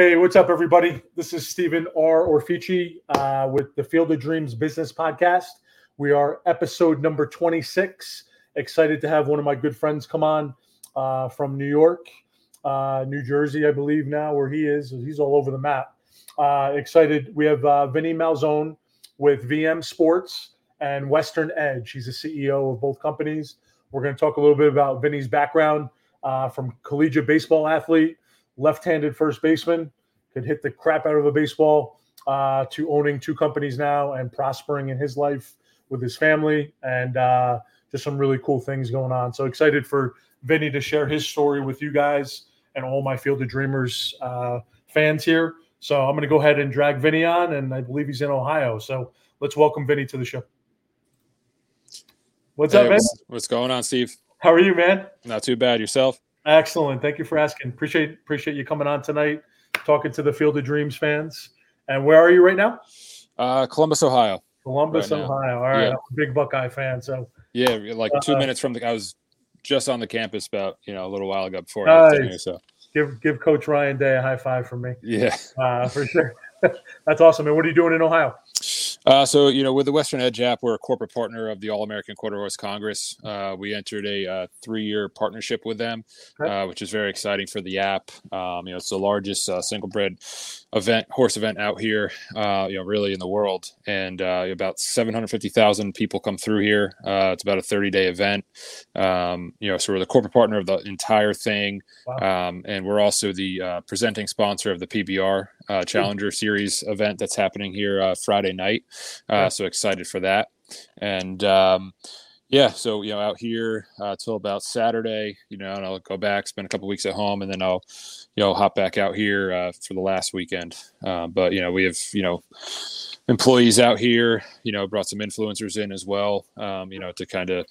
Hey, what's up, everybody? This is Stephen Rorefice uh, with the Field of Dreams Business Podcast. We are episode number 26. Excited to have one of my good friends come on uh, from New York, uh, New Jersey, I believe now, where he is. He's all over the map. Uh, excited. We have uh, Vinnie Malzahn with VM Sports and Western Edge. He's the CEO of both companies. We're going to talk a little bit about Vinnie's background uh, from collegiate baseball athlete left-handed first baseman, could hit the crap out of a baseball, uh, to owning two companies now and prospering in his life with his family, and uh, just some really cool things going on. So excited for Vinnie to share his story with you guys and all my Field of Dreamers uh, fans here. So I'm going to go ahead and drag Vinnie on, and I believe he's in Ohio. So let's welcome Vinnie to the show. What's hey, up, man? What's, what's going on, Steve? How are you, man? Not too bad. Yourself? Excellent. Thank you for asking. Appreciate appreciate you coming on tonight, talking to the Field of Dreams fans. And where are you right now? Uh, Columbus, Ohio. Columbus, Right. Ohio. All right, Yeah. I'm a big Buckeye fan. So Yeah, like two Uh, minutes from the. I was just on the campus about you know a little while ago before. Nice. here, so give give Coach Ryan Day a high five from me yeah. uh, for sure. That's awesome. And what are you doing in Ohio? Uh, so you know, with the Western Edge app, we're a corporate partner of the All American Quarter Horse Congress. Uh, we entered a uh, three-year partnership with them, uh, which is very exciting for the app. Um, you know, it's the largest uh, single-breed event, horse event out here. Uh, you know, really in the world, and uh, about 750,000 people come through here. Uh, it's about a 30-day event. Um, you know, so we're the corporate partner of the entire thing, um, and we're also the uh, presenting sponsor of the PBR uh, Challenger Series event that's happening here uh, Friday night. Uh. So excited for that. And um, yeah, so you know, out here uh, till about Saturday, you know, and I'll go back, spend a couple weeks at home, and then I'll, you know, hop back out here uh, for the last weekend. Uh, but you know, we have you know employees out here. You know, brought some influencers in as well. Um, you know, to kind of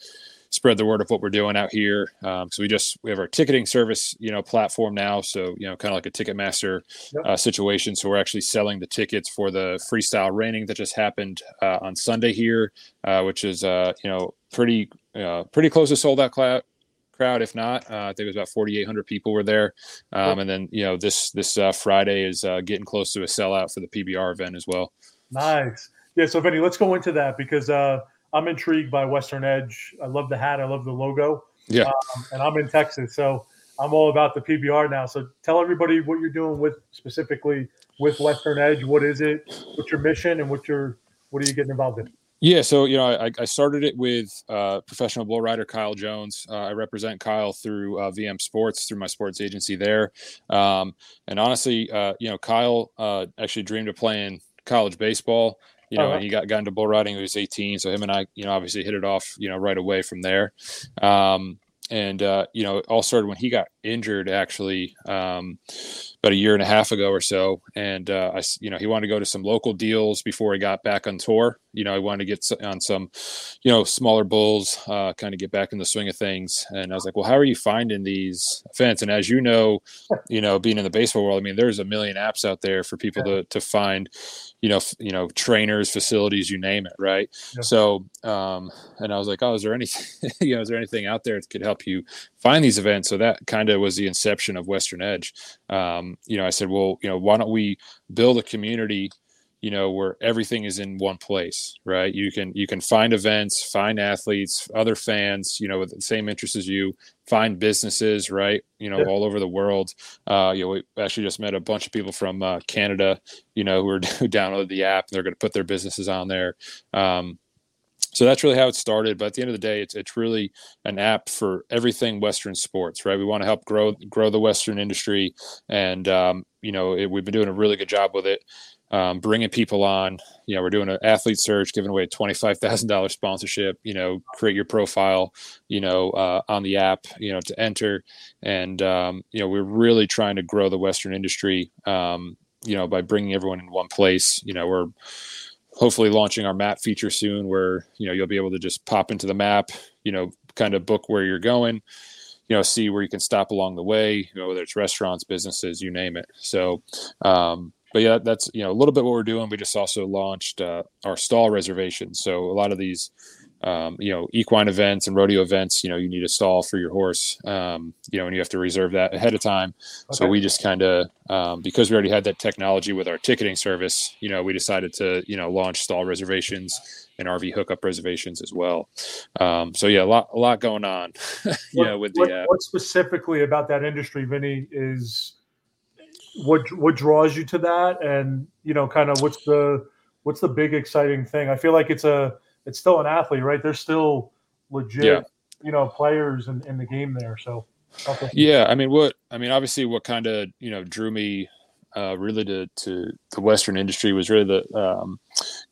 spread the word of what we're doing out here. Um, so we just we have our ticketing service, you know, platform now. So you know, kind of like a Ticketmaster Yep. uh, situation. So we're actually selling the tickets for the freestyle reining that just happened uh, on Sunday here, uh, which is uh, you know pretty uh, pretty close to sold out crowd. Crowd, if not, uh, I think it was about 4,800 people were there, um, Cool. and then you know this this uh, Friday is uh, getting close to a sellout for the PBR event as well. Nice. Yeah. So, Vinnie, let's go into that because uh, I'm intrigued by Western Edge. I love the hat. I love the logo. Yeah. Um, and I'm in Texas, so I'm all about the PBR now. So, tell everybody what you're doing with specifically with Western Edge. What is it? What's your mission? And what your what are you getting involved in? Yeah, so you know, I, I started it with uh, professional bull rider Kyle Jones. Uh, I represent Kyle through uh, VM Sports through my sports agency there, um, and honestly, uh, you know, Kyle uh, actually dreamed of playing college baseball. You know, Uh-huh. he got got into bull riding when he was 18. So him and I, you know, obviously hit it off, you know, right away from there. Um, and uh, you know, it all started when he got injured, actually, um, about a year and a half ago or so. And uh, I, you know, he wanted to go to some local deals before he got back on tour. You know, he wanted to get on some, you know, smaller bulls, uh, kind of get back in the swing of things. And I was like, well, how are you finding these events? And as you know, you know, being in the baseball world, I mean, there's a million apps out there for people to to find, you know, f- you know, trainers, facilities, you name it, right? Yeah. So, um, and I was like, oh, is there anything, you know, is there anything out there that could help you find these events? So that kind of was the inception of Western Edge. Um, you know, I said, well, you know, why don't we build a community? You know where everything is in one place right? You can you can find events find athletes other fans you know with the same interests as you find businesses right? You know Yeah. all over the world. Uh you know we actually just met a bunch of people from uh, canada you know who, are, who downloaded the app and they're going to put their businesses on there. Um so that's really how it started but at the end of the day it's, it's really an app for everything western sports right? We want to help grow grow the western industry and um, you know it, we've been doing a really good job with it um, bringing people on. You know, we're doing an athlete search, giving away a twenty-five thousand dollars sponsorship. You know, create your profile. You know, uh, on the app. You know, to enter, and um, you know, we're really trying to grow the Western industry. Um, you know, by bringing everyone in one place. You know, we're hopefully launching our map feature soon, where you know you'll be able to just pop into the map. You know, kind of book where you're going you know see where you can stop along the way you know whether it's restaurants businesses you name it so um but yeah that's you know a little bit what we're doing we just also launched uh, our stall reservations so a lot of these um, you know, equine events and rodeo events, you know, you need a stall for your horse, um, you know, and you have to reserve that ahead of time. Okay. So we just kind of, um, because we already had that technology with our ticketing service, you know, we decided to, you know, launch stall reservations and RV hookup reservations as well. Um, so yeah, a lot, a lot going on, you know, with what, the, uh, what specifically about that industry, Vinnie, is what, what draws you to that? And, you know, kind of what's the, what's the big exciting thing? I feel like it's a, it's still an athlete, right? They're still legit, yeah. you know, players in, in the game there. So, okay. yeah, I mean, what I mean, obviously, what kind of you know drew me uh, really to to the Western industry was really the um,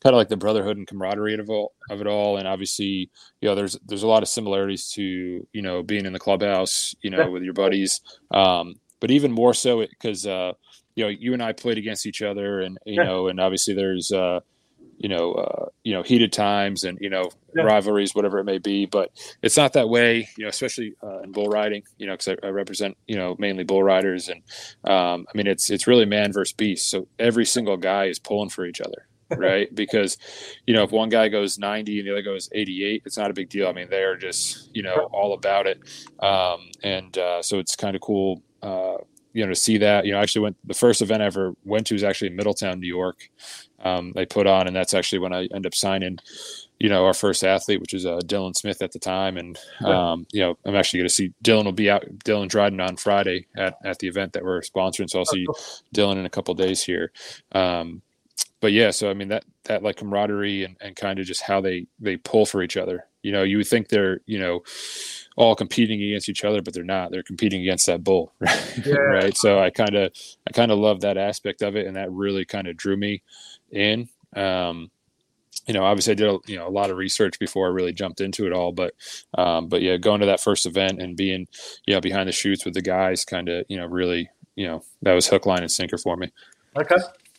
kind of like the brotherhood and camaraderie of all of it all, and obviously, you know, there's there's a lot of similarities to you know being in the clubhouse, you know, with your buddies, um, but even more so because uh, you know you and I played against each other, and you yeah. know, and obviously there's uh, you know, uh, you know, heated times and you know yeah. rivalries, whatever it may be. But it's not that way, you know, especially uh, in bull riding, you know, because I, I, represent, you know, mainly bull riders, and um, I mean, it's it's really man versus beast. So every single guy is pulling for each other, right? because you know, if one guy goes 90 and the other goes 88, it's not a big deal. I mean, they are just you know all about it, um, and uh, so it's kind of cool. Uh, you know, to see that, you know, I actually went the first event I ever went to was actually in Middletown, New York, um, they put on, and that's actually when I end up signing, you know, our first athlete, which is uh, Dylan Smith at the time, and um, you know, I'm actually going to see Dylan will be out, Dylan Dryden on Friday at, at the event that we're sponsoring, so I'll see Dylan in a couple days here. Um, but yeah, so I mean that that like camaraderie and, and kind of just how they they pull for each other. You know, you would think they're you know all competing against each other, but they're not. They're competing against that bull, right? Yeah. right. So I kind of I kind of love that aspect of it, and that really kind of drew me in. Um, you know, obviously I did a, you know a lot of research before I really jumped into it all, but um, but yeah, going to that first event and being you know behind the chutes with the guys, kind of you know really you know that was hook, line, and sinker for me. Okay,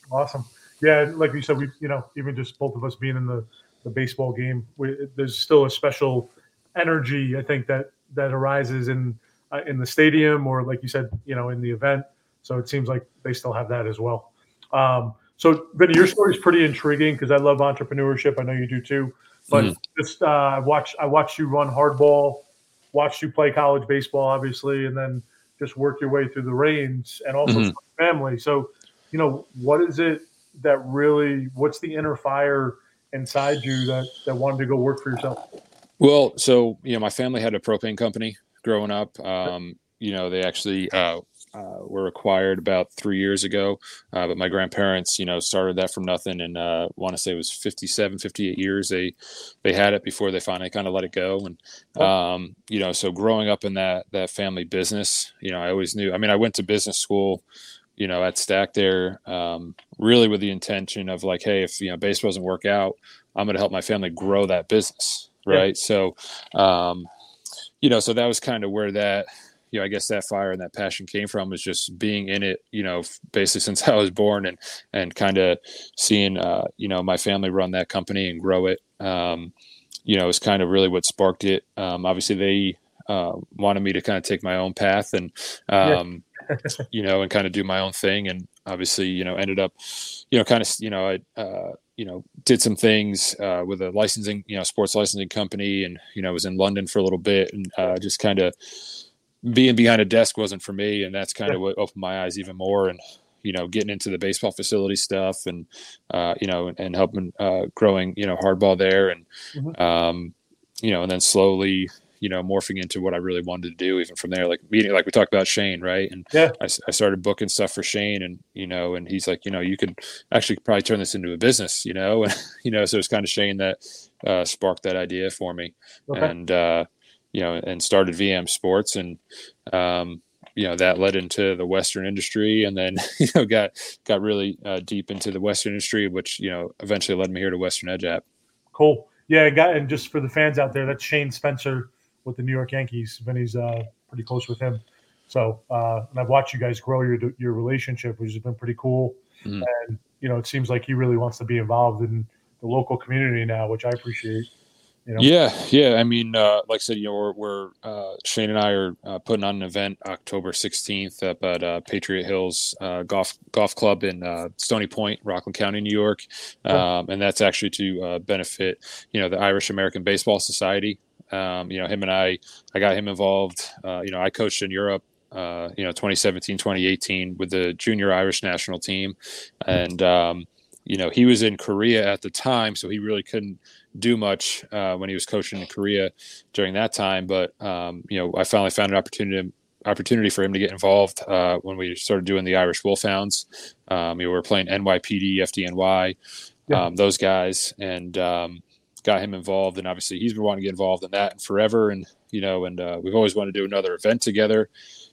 awesome. Yeah, like you said, we you know even just both of us being in the the baseball game, we, there's still a special energy I think that that arises in uh, in the stadium or like you said, you know, in the event. So it seems like they still have that as well. Um, so, Vinnie, your story is pretty intriguing because I love entrepreneurship. I know you do too. But mm. just uh, I watched I watched you run hardball, watched you play college baseball, obviously, and then just work your way through the reins and also mm-hmm. family. So, you know, what is it that really? What's the inner fire inside you that that wanted to go work for yourself? Well, so you know, my family had a propane company growing up. Um, you know, they actually uh, uh, were acquired about three years ago. Uh, but my grandparents, you know, started that from nothing and uh, want to say it was 57, 58 years. They, they had it before they finally kind of let it go. And, um, you know, so growing up in that, that family business, you know, I always knew, I mean, I went to business school, you know, at STAC there, um, really with the intention of like, Hey, if, you know, baseball doesn't work out, I'm going to help my family grow that business. Right. Yeah. So, um, you know, so that was kind of where that, you know, I guess that fire and that passion came from was just being in it, you know, basically since I was born and, and kind of seeing, uh, you know, my family run that company and grow it. Um, you know, is kind of really what sparked it. Um, obviously they, uh, wanted me to kind of take my own path and, um, yeah. you know, and kind of do my own thing. And obviously, you know, ended up, you know, kind of, you know, I, uh, you know, did some things uh, with a licensing, you know, sports licensing company, and you know, was in London for a little bit, and uh, just kind of being behind a desk wasn't for me, and that's kind of what opened my eyes even more. And you know, getting into the baseball facility stuff, and uh, you know, and, and helping uh, growing you know hardball there, and mm-hmm. um, you know, and then slowly you know morphing into what I really wanted to do. Even from there, like meeting, like we talked about Shane, right? And yeah, I, I started booking stuff for Shane, and you know, and he's like, you know, you could actually probably turn this into a business, you know, and you know, so it's kind of Shane that uh, sparked that idea for me, okay. and. uh you know, and started VM Sports, and um, you know that led into the Western industry, and then you know got got really uh, deep into the Western industry, which you know eventually led me here to Western Edge app. Cool, yeah, got and just for the fans out there, that's Shane Spencer with the New York Yankees. Vinnie's uh, pretty close with him, so uh, and I've watched you guys grow your your relationship, which has been pretty cool. Mm. And you know, it seems like he really wants to be involved in the local community now, which I appreciate You know? Yeah, yeah. I mean, uh, like I said, you know, we're, we're uh, Shane and I are uh, putting on an event October 16th up at uh, Patriot Hills uh, Golf Golf Club in uh, Stony Point, Rockland County, New York, um, and that's actually to benefit, you know, the Irish American Baseball Society. Um, you know, him and I, I got him involved. you know, I coached in Europe uh, you know 2017 2018 with the junior irish national team and um, you know he was in korea at the time so he really couldn't do much uh, when he was coaching in korea during that time but um, you know i finally found an opportunity opportunity for him to get involved uh, when we started doing the irish wolfhounds um, you know, we were playing nypd fdny yeah. Um, those guys and um, got him involved and obviously he's been wanting to get involved in that forever and you know and uh, we've always wanted to do another event together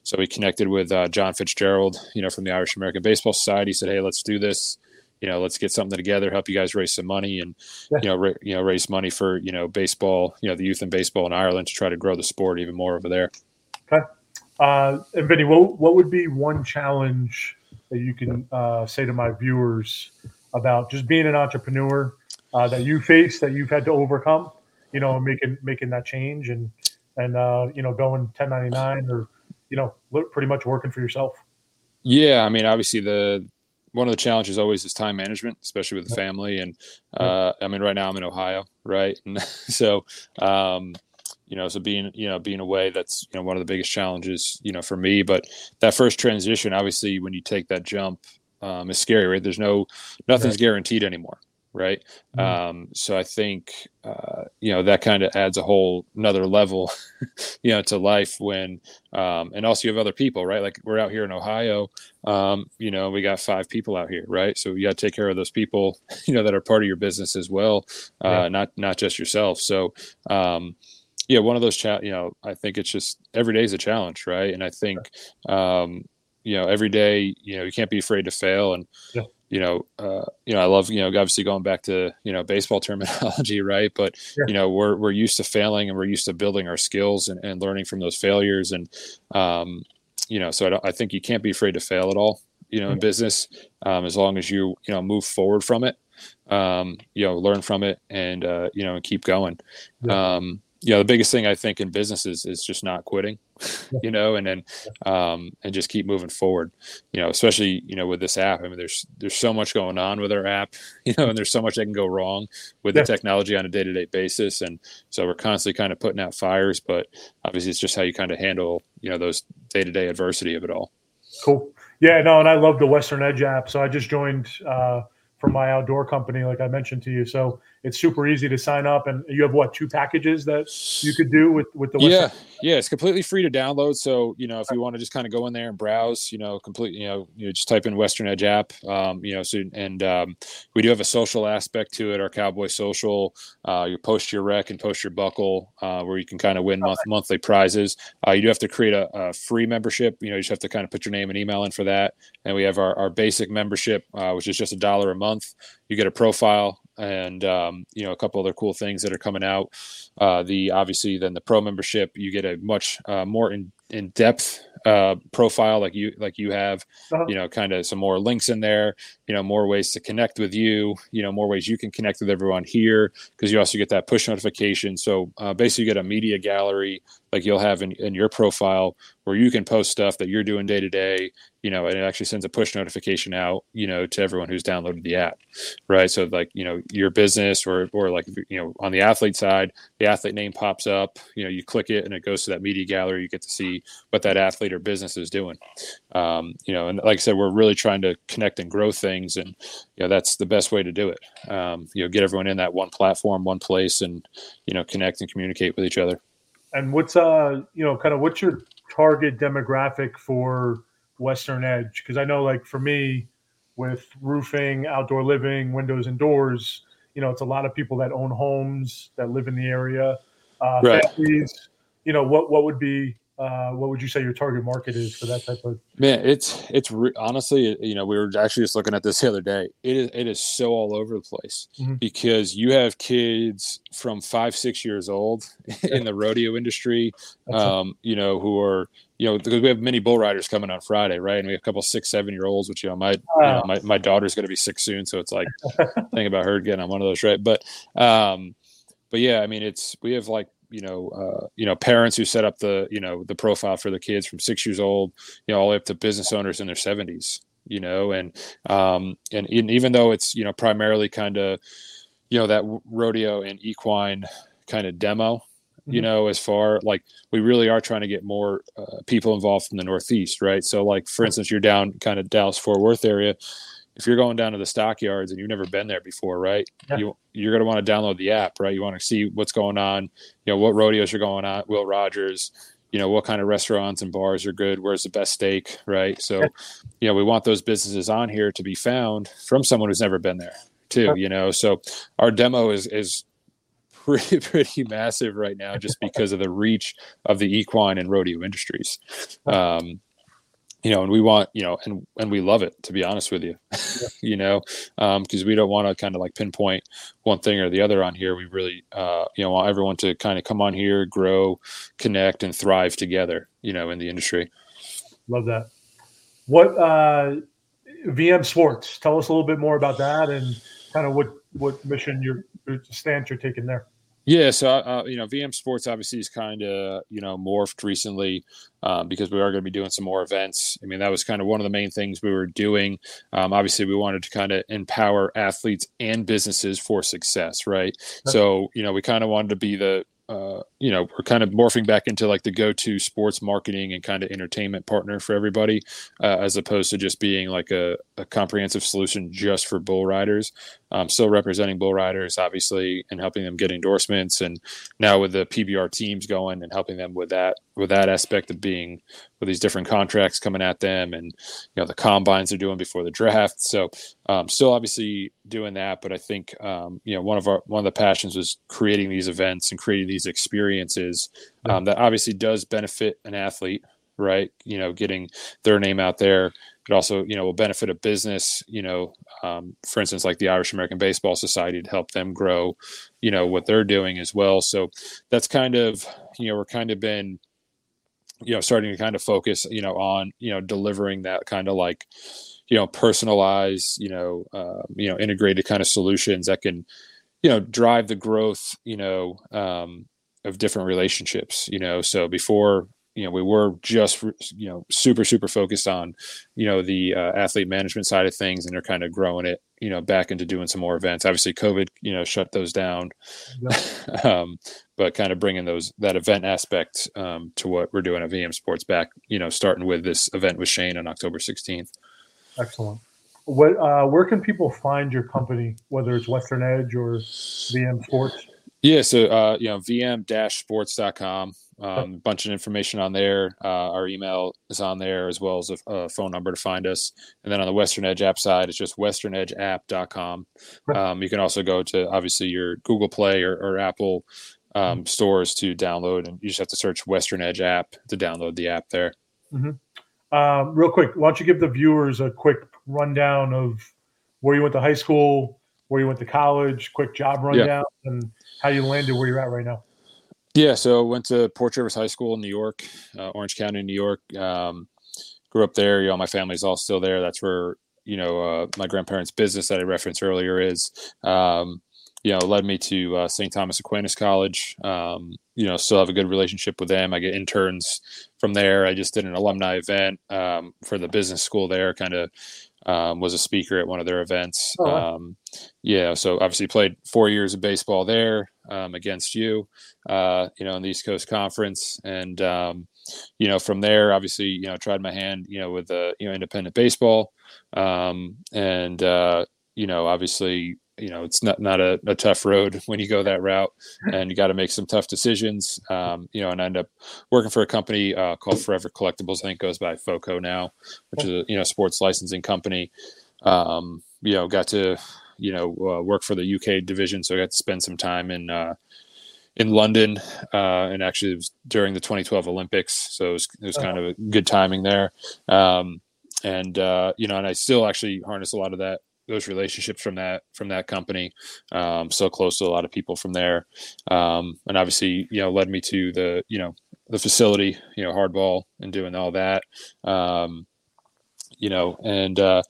so we connected with uh, John Fitzgerald, you know, from the Irish American Baseball Society. Said, "Hey, let's do this. You know, let's get something together, help you guys raise some money, and yeah. you know, ra- you know, raise money for you know baseball, you know, the youth in baseball in Ireland to try to grow the sport even more over there." Okay. Uh, and Vinnie, what what would be one challenge that you can uh, say to my viewers about just being an entrepreneur uh, that you face that you've had to overcome? You know, making making that change and and uh, you know going 1099 or you know, pretty much working for yourself. Yeah, I mean, obviously the one of the challenges always is time management, especially with the family. And uh, I mean, right now I'm in Ohio, right? And so, um, you know, so being you know being away, that's you know one of the biggest challenges, you know, for me. But that first transition, obviously, when you take that jump, um, is scary, right? There's no nothing's right. guaranteed anymore, right? Mm-hmm. Um, so I think uh, you know that kind of adds a whole another level, you know, to life when, um, and also you have other people, right? Like we're out here in Ohio, um, you know, we got five people out here, right? So you got to take care of those people, you know, that are part of your business as well, uh, yeah. not not just yourself. So. Um, yeah, one of those chat. You know, I think it's just every day is a challenge, right? And I think, um, you know, every day, you know, you can't be afraid to fail, and yeah you know, uh, you know, I love, you know, obviously going back to, you know, baseball terminology, right? But, yeah. you know, we're, we're used to failing and we're used to building our skills and, and learning from those failures. And, um, you know, so I, I, think you can't be afraid to fail at all, you know, in business, um, as long as you, you know, move forward from it, um, you know, learn from it and, uh, you know, and keep going. Yeah. Um, you know, the biggest thing I think in businesses is just not quitting, you know, and then um, and just keep moving forward. You know, especially you know with this app. I mean, there's there's so much going on with our app, you know, and there's so much that can go wrong with yeah. the technology on a day to day basis, and so we're constantly kind of putting out fires. But obviously, it's just how you kind of handle you know those day to day adversity of it all. Cool. Yeah. No, and I love the Western Edge app. So I just joined. Uh, from my outdoor company, like I mentioned to you. So it's super easy to sign up, and you have what two packages that you could do with with the yeah yeah it's completely free to download. So you know if you want to just kind of go in there and browse, you know, complete you know you just type in Western Edge app, um, you know, so and um, we do have a social aspect to it. Our Cowboy Social, uh, you post your rec and post your buckle, uh, where you can kind of win month, monthly prizes. Uh, you do have to create a, a, free membership. You know, you just have to kind of put your name and email in for that. And we have our, our basic membership, uh, which is just a dollar a month. You get a profile and um, you know a couple other cool things that are coming out. Uh, the obviously then the pro membership, you get a much uh, more in in depth uh, profile like you like you have uh-huh. you know kind of some more links in there you know more ways to connect with you you know more ways you can connect with everyone here because you also get that push notification so uh, basically you get a media gallery like you'll have in, in your profile where you can post stuff that you're doing day to day you know and it actually sends a push notification out you know to everyone who's downloaded the app right so like you know your business or or like you know on the athlete side the athlete name pops up you know you click it and it goes to that media gallery you get to see what that athlete or business is doing. Um, you know, and like I said, we're really trying to connect and grow things, and you know that's the best way to do it. Um, you know, get everyone in that one platform, one place, and you know, connect and communicate with each other. And what's uh, you know, kind of what's your target demographic for Western Edge? Because I know, like for me, with roofing, outdoor living, windows and doors, you know, it's a lot of people that own homes that live in the area, uh, right. families. You know, what what would be uh, what would you say your target market is for that type of man it's it's re- honestly you know we were actually just looking at this the other day. It is it is so all over the place mm-hmm. because you have kids from five six years old in the rodeo industry um, you know who are you know because we have many bull riders coming on friday right? And we have a couple six seven year olds which you know my wow. you know, my, my daughter's going to be six soon. So it's like think about her getting on one of those right? But um but yeah, I mean, it's we have like you know, uh, you know, parents who set up the, you know, the profile for the kids from six years old, you know, all the way up to business owners in their seventies, you know, and, um, and, even though it's, you know, primarily kind of, you know, that rodeo and equine kind of demo, mm-hmm. you know, as far like we really are trying to get more uh, people involved from the Northeast, right? So, like for instance, you're down kind of Dallas Fort Worth area if you're going down to the stockyards and you've never been there before, right? Yeah. You you're going to want to download the app, right? You want to see what's going on, you know, what rodeos are going on, Will Rogers, you know, what kind of restaurants and bars are good, where's the best steak, right? So, yeah. you know, we want those businesses on here to be found from someone who's never been there, too, you know. So, our demo is is pretty pretty massive right now just because of the reach of the equine and rodeo industries. Um, you know, and we want, you know, and and we love it to be honest with you, yeah. you know, because um, we don't want to kind of like pinpoint one thing or the other on here. We really, uh, you know, want everyone to kind of come on here, grow, connect, and thrive together, you know, in the industry. Love that. What uh, VM Sports? Tell us a little bit more about that and kind of what what mission your stance you're taking there. Yeah, so uh, you know, VM Sports obviously is kind of you know morphed recently um, because we are going to be doing some more events. I mean, that was kind of one of the main things we were doing. Um, obviously, we wanted to kind of empower athletes and businesses for success, right? So you know, we kind of wanted to be the uh, you know, we're kind of morphing back into like the go-to sports marketing and kind of entertainment partner for everybody, uh, as opposed to just being like a, a comprehensive solution just for bull riders. Um, still representing bull riders, obviously, and helping them get endorsements, and now with the PBR teams going and helping them with that with that aspect of being with these different contracts coming at them, and you know the combines they're doing before the draft. So um, still obviously doing that, but I think um, you know one of our one of the passions was creating these events and creating these experiences um, that obviously does benefit an athlete, right? You know, getting their name out there. It also, you know, will benefit a business, you know, um, for instance, like the Irish American Baseball Society to help them grow, you know, what they're doing as well. So that's kind of, you know, we're kind of been, you know, starting to kind of focus, you know, on, you know, delivering that kind of like, you know, personalized, you know, uh, you know, integrated kind of solutions that can, you know, drive the growth, you know, um, of different relationships, you know. So before, you know, we were just, you know, super, super focused on, you know, the uh, athlete management side of things, and they're kind of growing it, you know, back into doing some more events. Obviously, COVID, you know, shut those down, yeah. um, but kind of bringing those that event aspect um, to what we're doing at VM Sports back, you know, starting with this event with Shane on October 16th. Excellent. What, uh, where can people find your company, whether it's Western Edge or VM Sports? Yeah, so uh, you know, vm-sports.com. Um, a bunch of information on there. Uh, our email is on there as well as a, a, phone number to find us. And then on the Western Edge app side, it's just westernedgeapp.com. Um, you can also go to obviously your Google Play or, or Apple um, mm-hmm. stores to download, and you just have to search Western Edge app to download the app there. Mm-hmm. Um, real quick, why don't you give the viewers a quick rundown of where you went to high school, where you went to college, quick job rundown, yeah. and how you landed where you're at right now. Yeah, so went to Port Jervis High School in New York, uh, Orange County, New York. Um, grew up there. You know, my family's all still there. That's where you know uh, my grandparents' business that I referenced earlier is. Um, you know, led me to uh, St. Thomas Aquinas College. Um, you know, still have a good relationship with them. I get interns from there. I just did an alumni event um, for the business school there, kind of um, was a speaker at one of their events. Oh, um, yeah, so obviously played four years of baseball there um, against you, uh, you know, in the East Coast Conference, and um, you know from there, obviously, you know, tried my hand, you know, with the you know independent baseball, um, and uh, you know, obviously you know it's not not a, a, tough road when you go that route and you got to make some tough decisions um, you know and I end up working for a company uh, called forever collectibles. I think goes by foco now which is a you know sports licensing company. Um, you know got to you know uh, work for the uk division so i got to spend some time in uh, in london uh, and actually it was during the 2012 olympics so it was, it was kind of a good timing there. Um, and uh, you know and i still actually harness a lot of that those relationships from that from that company. Um, so close to a lot of people from there, um, and obviously, you know, led me to the you know the facility, you know, hardball and doing all that. Um, you know, and uh,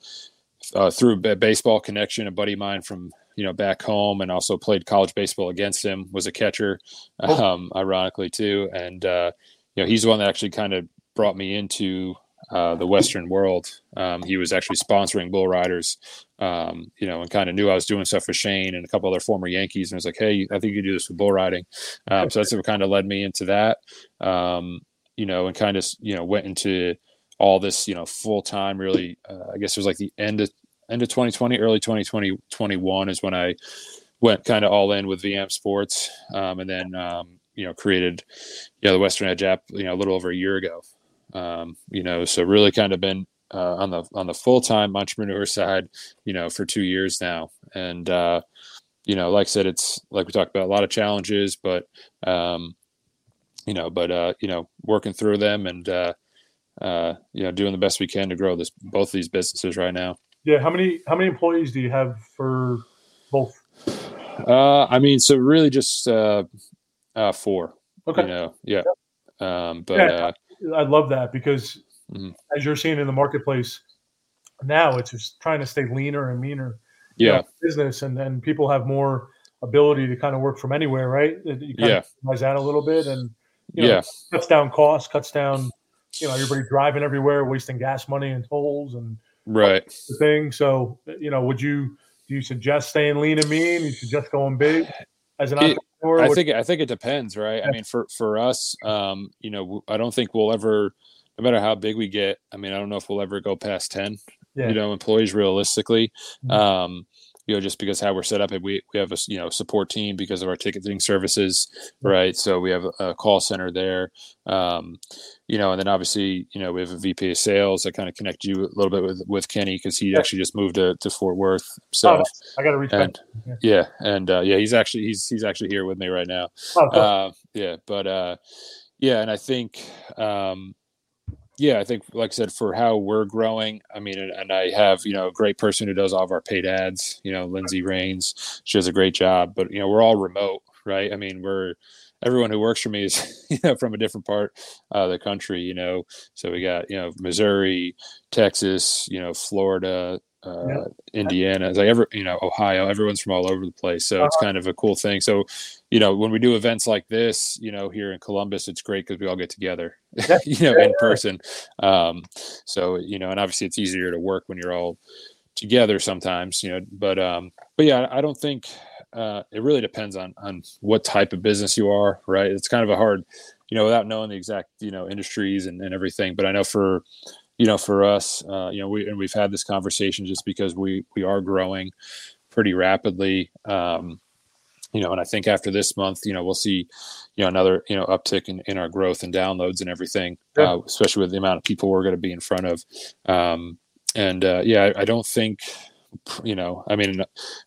uh, through a baseball connection, a buddy of mine from you know, back home, and also played college baseball against him. Was a catcher, oh. um, ironically too, and uh, you know, he's the one that actually kind of brought me into uh, the Western world. Um, he was actually sponsoring bull riders, um, you know, and kind of knew I was doing stuff with Shane and a couple other former Yankees, and I was like, "Hey, I think you do this with bull riding." Um, so that's what kind of led me into that, um, you know, and kind of you know went into all this, you know, full time. Really, uh, I guess it was like the end of end of 2020, early 2020, 21 is when I went kind of all in with VM Sports, um, and then um, you know created you know the Western Edge app, you know, a little over a year ago. Um, you know, so really kind of been uh, on the on the full time entrepreneur side, you know, for two years now, and uh, you know, like I said, it's like we talked about a lot of challenges, but um, you know, but uh, you know, working through them and uh, uh, you know, doing the best we can to grow this both these businesses right now. Yeah, how many how many employees do you have for both? Uh, I mean, so really just uh, uh, four. Okay. You know, yeah. Um, but yeah. Uh, I love that because mm-hmm. as you're seeing in the marketplace now, it's just trying to stay leaner and meaner. Yeah. Business and then people have more ability to kind of work from anywhere, right? You kind yeah. of realize that a little bit and you know, yeah. cuts down costs, cuts down, you know, everybody driving everywhere, wasting gas money and tolls and right thing. So, you know, would you do you suggest staying lean and mean? You suggest going big as an it, I think I think it depends, right? Yeah. I mean, for for us, um, you know, I don't think we'll ever, no matter how big we get. I mean, I don't know if we'll ever go past ten. Yeah. You know, employees realistically. Mm-hmm. Um, you know, just because how we're set up, we we have a you know support team because of our ticketing services, right? So we have a call center there, um, you know, and then obviously you know we have a VP of sales that kind of connect you a little bit with with Kenny because he yeah. actually just moved to, to Fort Worth. So oh, I got to reach and, yeah. yeah, and uh, yeah, he's actually he's he's actually here with me right now. Oh, cool. uh, yeah, but uh, yeah, and I think. Um, yeah, I think, like I said, for how we're growing, I mean, and, and, I have, you know, a great person who does all of our paid ads, you know, Lindsay Rains. She does a great job, but, you know, we're all remote, right? I mean, we're, everyone who works for me is, you know, from a different part of the country, you know. So we got, you know, Missouri, Texas, you know, Florida, uh, yeah. Indiana, like ever, you know, Ohio, everyone's from all over the place. So uh-huh. it's kind of a cool thing. So, you know, when we do events like this, you know, here in Columbus, it's great because we all get together, you know, in person. Um, so, you know, and obviously it's easier to work when you're all together sometimes, you know, but, um, but yeah, I don't think, uh, it really depends on, on what type of business you are, right? It's kind of a hard, you know, without knowing the exact, you know, industries and, and everything, but I know for, you know, for us, uh, you know, we and we've had this conversation just because we we are growing pretty rapidly. Um, you know, and I think after this month, you know, we'll see, you know, another, you know, uptick in, in our growth and downloads and everything, yeah. uh, especially with the amount of people we're going to be in front of. Um, and uh, yeah, I, I, don't think, you know, I mean,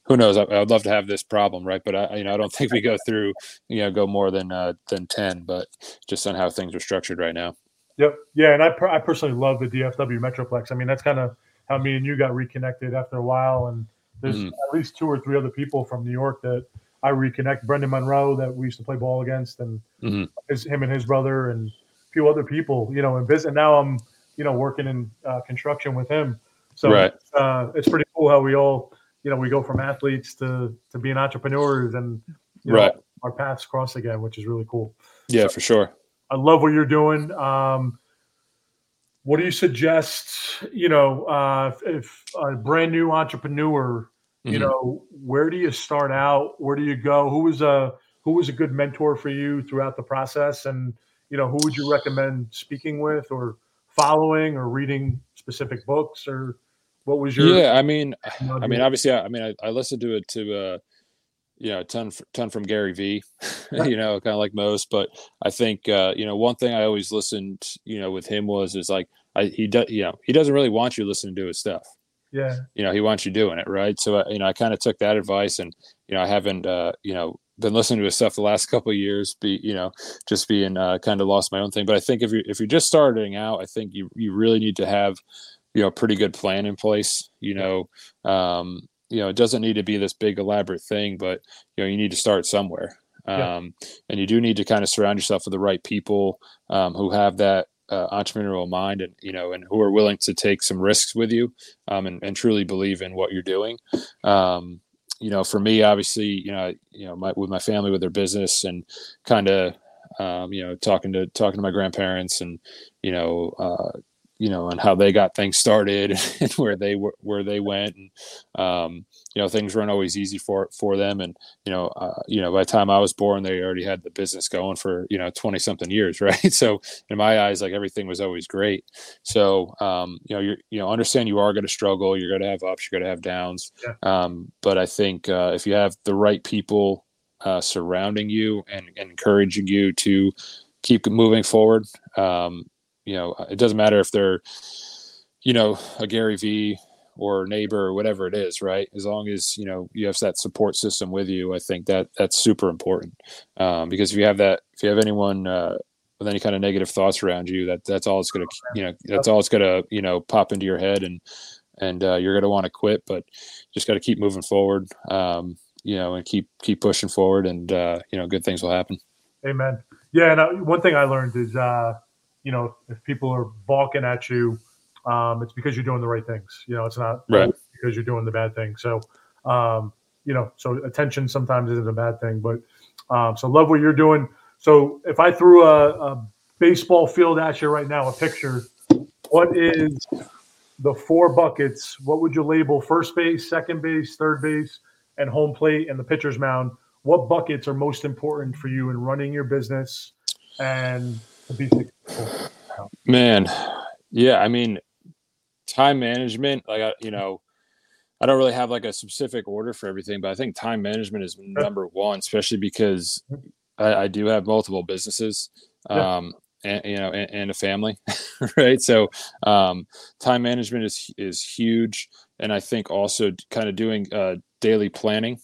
who knows? I, would love to have this problem, right? But I, you know, I don't think we go through, you know, go more than uh, than ten, but just on how things are structured right now. Yep. Yeah, and I per- I personally love the DFW Metroplex. I mean, that's kind of how me and you got reconnected after a while. And there's mm-hmm. at least two or three other people from New York that I reconnect. Brendan Monroe that we used to play ball against, and mm-hmm. his, him and his brother, and a few other people. You know, in business. Now I'm you know working in uh, construction with him. So right. uh, it's pretty cool how we all you know we go from athletes to to being entrepreneurs and you know, right. our paths cross again, which is really cool. Yeah, so, for sure. I love what you're doing. Um, what do you suggest? You know, uh, if a brand new entrepreneur, you mm-hmm. know, where do you start out? Where do you go? Who was a who was a good mentor for you throughout the process? And you know, who would you recommend speaking with, or following, or reading specific books, or what was your? Yeah, I mean, I mean, obviously, I, I mean, I, I listened to it to. Uh, you know, a ton, ton from Gary V, you know, kind of like most, but I think, uh, you know, one thing I always listened, you know, with him was, is like, I, he does, you know, he doesn't really want you listening to his stuff. Yeah. You know, he wants you doing it. Right. So, uh, you know, I kind of took that advice and, you know, I haven't, uh, you know, been listening to his stuff the last couple of years, be, you know, just being, uh, kind of lost my own thing. But I think if you're if you're just starting out, I think you, you really need to have, you know, a pretty good plan in place, you know, um, you know, it doesn't need to be this big elaborate thing, but you know, you need to start somewhere. Yeah. Um, and you do need to kind of surround yourself with the right people um, who have that uh, entrepreneurial mind and you know and who are willing to take some risks with you um, and, and truly believe in what you're doing. Um, you know, for me, obviously, you know, you know, my, with my family, with their business, and kind of, um, you know, talking to talking to my grandparents, and you know, uh, you know, and how they got things started and where they were, where they went, and um, you know, things weren't always easy for for them. And you know, uh, you know, by the time I was born, they already had the business going for you know twenty something years, right? So in my eyes, like everything was always great. So um, you know, you're, you know, understand you are going to struggle, you're going to have ups, you're going to have downs. Yeah. Um, but I think uh, if you have the right people uh, surrounding you and, and encouraging you to keep moving forward. Um, you know, it doesn't matter if they're, you know, a Gary Vee or neighbor or whatever it is, right? As long as you know you have that support system with you, I think that that's super important. Um, because if you have that, if you have anyone uh, with any kind of negative thoughts around you, that that's all it's gonna, you know, that's all it's gonna, you know, pop into your head and and uh, you're gonna want to quit, but just got to keep moving forward, um, you know, and keep keep pushing forward, and uh, you know, good things will happen. Amen. Yeah, and uh, one thing I learned is uh, you know, if people are balking at you, um, it's because you're doing the right things. You know, it's not right. because you're doing the bad thing. So, um, you know, so attention sometimes isn't a bad thing, but um, so love what you're doing. So if I threw a, a baseball field at you right now, a picture, what is the four buckets? What would you label first base, second base, third base, and home plate and the pitcher's mound? What buckets are most important for you in running your business and be successful? Man, yeah, I mean, time management, like I, you know, I don't really have like a specific order for everything, but I think time management is number one, especially because I, I do have multiple businesses. Um, and, you know, and, and a family, right? So, um, time management is is huge, and I think also kind of doing uh, daily planning,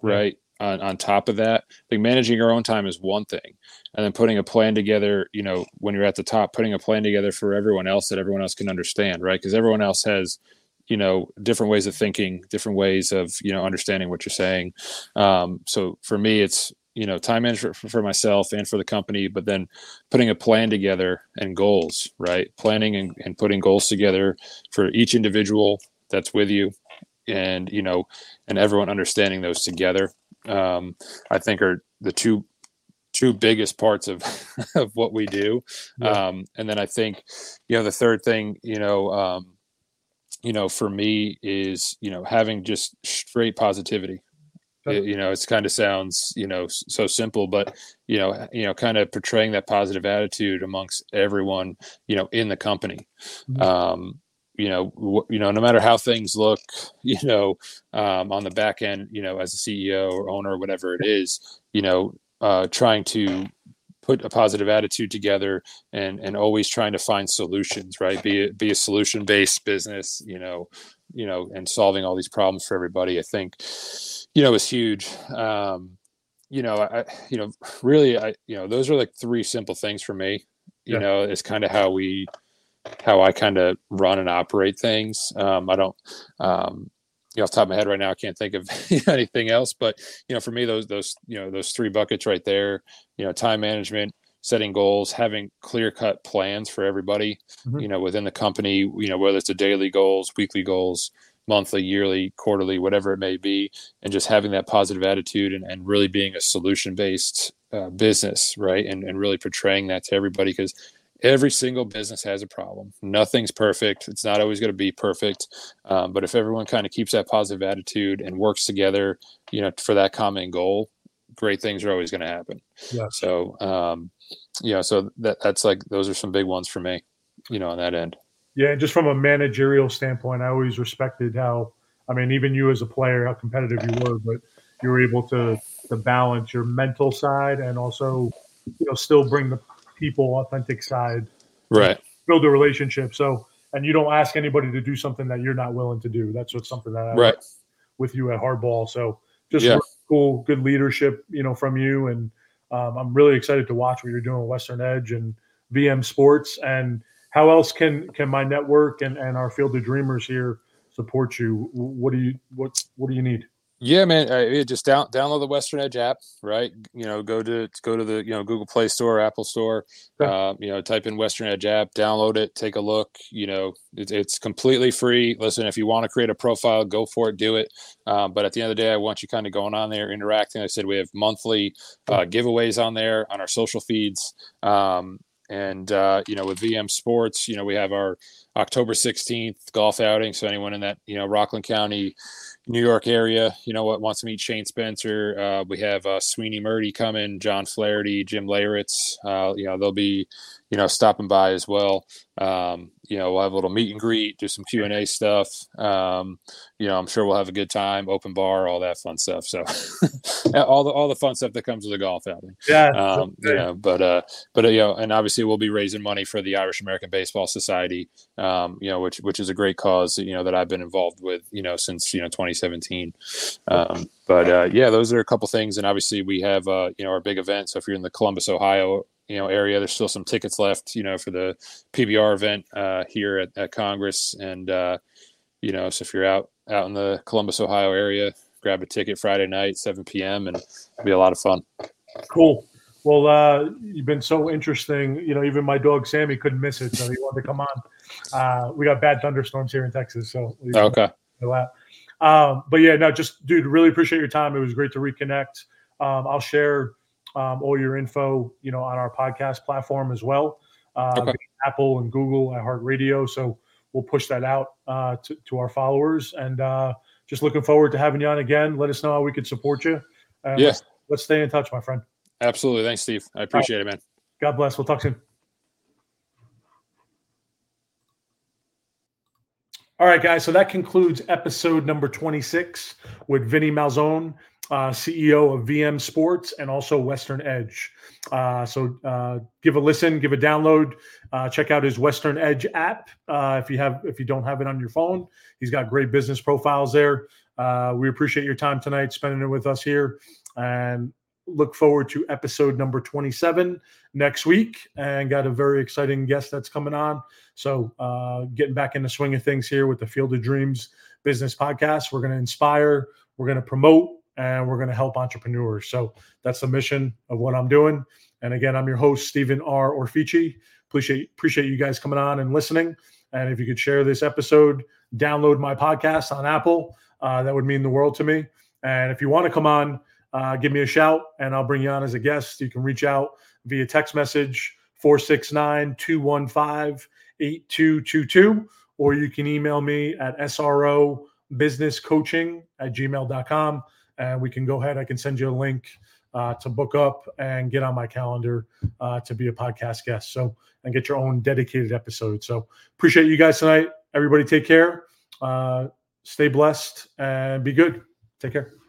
right? On, on top of that, think managing your own time is one thing, and then putting a plan together you know when you're at the top putting a plan together for everyone else that everyone else can understand right? Because everyone else has you know different ways of thinking different ways of you know understanding what you're saying. Um, so for me it's you know time management for myself and for the company but then putting a plan together and goals right? Planning and, and putting goals together for each individual that's with you and you know and everyone understanding those together um, i think are the two two biggest parts of of what we do. Yeah. Um, and then I think, you know, the third thing, you know, um, you know, for me is you know having just straight positivity. It, you know, it's kind of sounds you know so simple, but you know, you know, kind of portraying that positive attitude amongst everyone, you know, in the company. Mm-hmm. Um, you know, you know, no matter how things look, you know, um, on the back end, you know, as a CEO or owner or whatever it is, you know, uh, trying to put a positive attitude together and and always trying to find solutions right be a, be a solution based business you know you know and solving all these problems for everybody i think you know is huge um you know i you know really i you know those are like three simple things for me you yeah. know it's kind of how we how i kind of run and operate things um i don't um you know, off the top of my head right now, I can't think of anything else. But you know, for me, those those you know those three buckets right there, you know, time management, setting goals, having clear cut plans for everybody, mm-hmm. you know, within the company, you know, whether it's a daily goals, weekly goals, monthly, yearly, quarterly, whatever it may be, and just having that positive attitude and, and really being a solution based uh, business, right? And and really portraying that to everybody because every single business has a problem. Nothing's perfect. It's not always going to be perfect. Um, but if everyone kind of keeps that positive attitude and works together, you know, for that common goal, great things are always going to happen. Yeah. So, um, yeah, so that, that's like, those are some big ones for me, you know, on that end. Yeah. And just from a managerial standpoint, I always respected how, I mean, even you as a player, how competitive you were, but you were able to, to balance your mental side and also, you know, still bring the people authentic side right. build a relationship. So and you don't ask anybody to do something that you're not willing to do. That's what's something that I right. with you at hardball. So just yeah. cool good leadership you know from you. And um, i'm really excited to watch what you're doing with western edge and vm sports. And how else can can my network and and our field of dreamers here support you? What do you what what do you need Yeah, man. Uh, just down, download the Western Edge app, right? You know, go to go to the you know Google Play Store, Apple Store. Uh, you know, type in Western Edge app, download it, take a look. You know, it, it's completely free. Listen, if you want to create a profile, go for it, do it. Um, but at the end of the day, I want you kind of going on there, interacting. Like I said we have monthly uh, giveaways on there on our social feeds. Um, and uh, you know, with VM Sports, you know, we have our October 16th golf outing. So anyone in that you know Rockland County New York area, you know what, wants to meet Shane Spencer. Uh, we have uh, Sweeny Murti coming, John Flaherty, Jim Leyritz. Uh, you know, they'll be, you know, stopping by as well. Um, you know, we'll have a little meet and greet, do some Q and A stuff. Um, you know, I'm sure we'll have a good time, open bar, all that fun stuff. So, all the all the fun stuff that comes with a golf outing. Yeah. Um, you know, but uh, but uh, you know, and obviously we'll be raising money for the Irish American Baseball Society. Um, you know, which which is a great cause. You know that I've been involved with. You know, since you know 2017. Um, but uh, yeah, those are a couple things, and obviously we have uh, you know our big event. So if you're in the Columbus, Ohio you know area. There's still some tickets left, you know, for the PBR event uh, here at, at Congress, and uh, you know, so if you're out out in the Columbus, Ohio area, grab a ticket Friday night, 7 p.m., and it'll be a lot of fun. Cool. Well, uh, you've been so interesting. You know, even my dog Sammy couldn't miss it, so he wanted to come on. Uh, we got bad thunderstorms here in Texas, so okay. Um, but yeah, no, just dude, really appreciate your time. It was great to reconnect. Um, I'll share um, all your info, you know, on our podcast platform as well. Uh, okay. Apple and Google, iHeartRadio. So we'll push that out uh, to, to our followers. And uh, just looking forward to having you on again. Let us know how we could support you. Yeah. Let's, let's, stay in touch, my friend. Absolutely. Thanks, Steve. I appreciate right. it, man. God bless. We'll talk soon. All right, guys. So that concludes episode number 26 with Vinnie Malzahn uh, CEO of VM Sports and also Western Edge. Uh, so uh, give a listen, give a download, uh, check out his Western Edge app uh, if you have if you don't have it on your phone. He's got great business profiles there. Uh, we appreciate your time tonight, spending it with us here, and look forward to episode number 27 next week. And got a very exciting guest that's coming on. So getting back in the swing of things here with the Field of Dreams business podcast. We're going to inspire. We're going to promote and we're going to help entrepreneurs. So that's the mission of what I'm doing. And again, I'm your host, Stephen Rorefice. Appreciate appreciate you guys coming on and listening. And if you could share this episode, download my podcast on Apple, uh, that would mean the world to me. And if you want to come on, uh, give me a shout and I'll bring you on as a guest. You can reach out via text message 469 215 8222, or you can email me at SRO business coaching at gmail.com and we can go ahead. I can send you a link uh, to book up and get on my calendar uh, to be a podcast guest. So and get your own dedicated episode. So appreciate you guys tonight. Everybody, take care. Uh, stay blessed and be good. Take care.